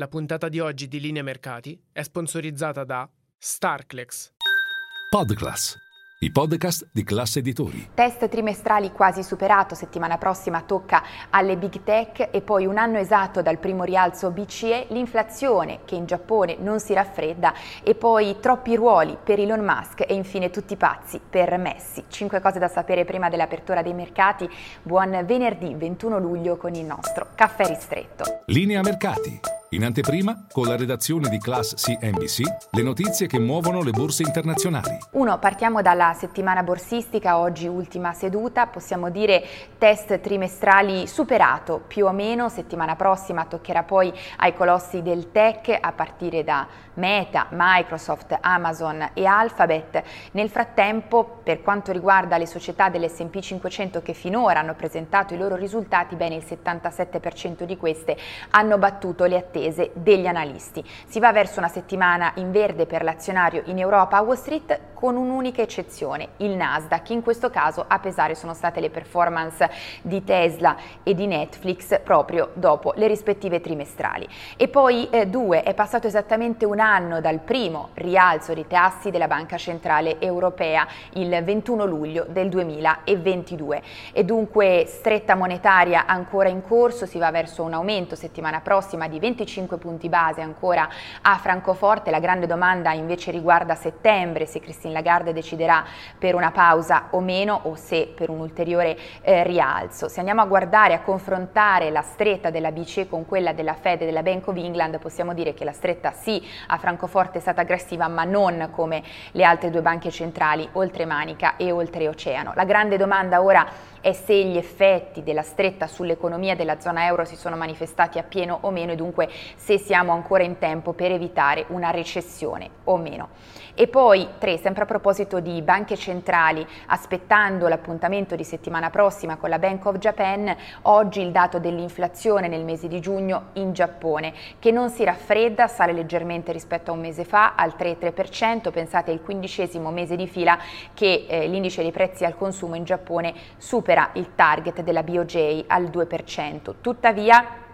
La puntata di oggi di Linea Mercati è sponsorizzata da Starclex. Podclass, i podcast di classe editori. Test trimestrali quasi superato, settimana prossima tocca alle big tech e poi un anno esatto dal primo rialzo BCE, l'inflazione che in Giappone non si raffredda e poi troppi ruoli per Elon Musk e infine tutti pazzi per Messi. Cinque cose da sapere prima dell'apertura dei mercati. Buon venerdì 21 luglio con il nostro caffè ristretto. Linea Mercati. In anteprima, con la redazione di Class CNBC, le notizie che muovono le borse internazionali. Uno, partiamo dalla settimana borsistica, oggi ultima seduta, possiamo dire test trimestrali superato più o meno, settimana prossima toccherà poi ai colossi del tech a partire da Meta, Microsoft, Amazon e Alphabet. Nel frattempo, per quanto riguarda le società dell'S&P 500 che finora hanno presentato i loro risultati, bene il 77% di queste hanno battuto le attese attese degli analisti. Si va verso una settimana in verde per l'azionario in Europa a Wall Street con un'unica eccezione, il Nasdaq. In questo caso a pesare sono state le performance di Tesla e di Netflix proprio dopo le rispettive trimestrali. E poi eh, due, è passato esattamente un anno dal primo rialzo dei tassi della Banca Centrale Europea il 21 luglio del 2022 e dunque stretta monetaria ancora in corso, si va verso un aumento settimana prossima di 25 25 punti base ancora a Francoforte. La grande domanda invece riguarda settembre, se Christine Lagarde deciderà per una pausa o meno o se per un ulteriore eh, rialzo. Se andiamo a guardare, a confrontare la stretta della BCE con quella della Fed e della Bank of England, possiamo dire che la stretta sì a Francoforte è stata aggressiva, ma non come le altre due banche centrali oltre Manica e oltre Oceano. La grande domanda ora è se gli effetti della stretta sull'economia della zona euro si sono manifestati appieno o meno e dunque se siamo ancora in tempo per evitare una recessione o meno. E poi, tre, sempre a proposito di banche centrali, aspettando l'appuntamento di settimana prossima con la Bank of Japan, oggi il dato dell'inflazione nel mese di giugno in Giappone, che non si raffredda, sale leggermente rispetto a un mese fa al 3,3%, pensate il quindicesimo mese di fila che eh, l'indice dei prezzi al consumo in Giappone supera il target della BOJ al 2%. Tuttavia,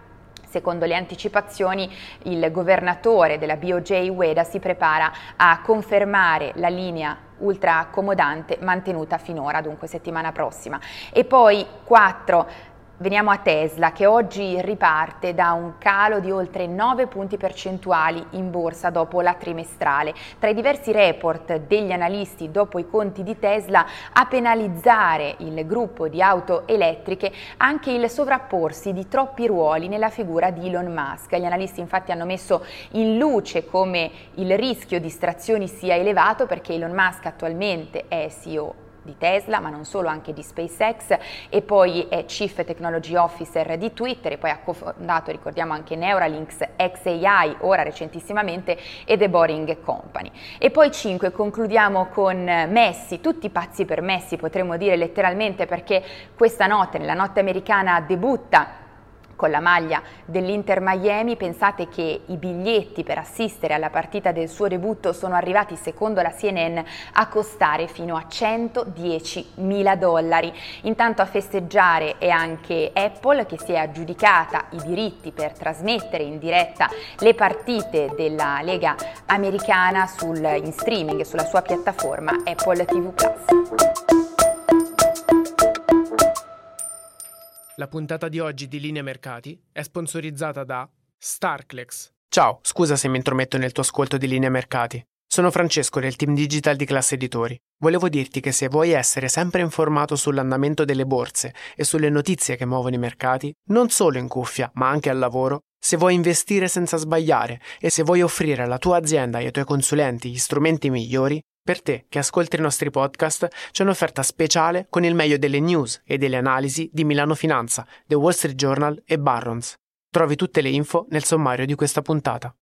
Secondo le anticipazioni il governatore della BOJ Ueda si prepara a confermare la linea ultra accomodante mantenuta finora, dunque settimana prossima. E poi 4 Veniamo a Tesla che oggi riparte da un calo di oltre 9 punti percentuali in borsa dopo la trimestrale. Tra i diversi report degli analisti dopo i conti di Tesla a penalizzare il gruppo di auto elettriche anche il sovrapporsi di troppi ruoli nella figura di Elon Musk. Gli analisti infatti hanno messo in luce come il rischio di distrazioni sia elevato perché Elon Musk attualmente è CEO di Tesla, ma non solo, anche di SpaceX e poi è Chief Technology Officer di Twitter e poi ha cofondato, ricordiamo anche Neuralinks, XAI, ora recentissimamente, e The Boring Company. E poi 5, concludiamo con Messi, tutti pazzi per Messi, potremmo dire letteralmente perché questa notte, nella notte americana, debutta con la maglia dell'Inter Miami, pensate che i biglietti per assistere alla partita del suo debutto sono arrivati, secondo la CNN, a costare fino a 110 mila dollari. Intanto a festeggiare è anche Apple che si è aggiudicata i diritti per trasmettere in diretta le partite della Lega americana sul, in streaming sulla sua piattaforma Apple TV Plus. La puntata di oggi di Linea Mercati è sponsorizzata da Starclex. Ciao, scusa se mi intrometto nel tuo ascolto di Linea Mercati. Sono Francesco del team digital di Classe Editori. Volevo dirti che se vuoi essere sempre informato sull'andamento delle borse e sulle notizie che muovono i mercati, non solo in cuffia, ma anche al lavoro, se vuoi investire senza sbagliare e se vuoi offrire alla tua azienda e ai tuoi consulenti gli strumenti migliori, per te che ascolti i nostri podcast c'è un'offerta speciale con il meglio delle news e delle analisi di Milano Finanza, The Wall Street Journal e Barrons. Trovi tutte le info nel sommario di questa puntata.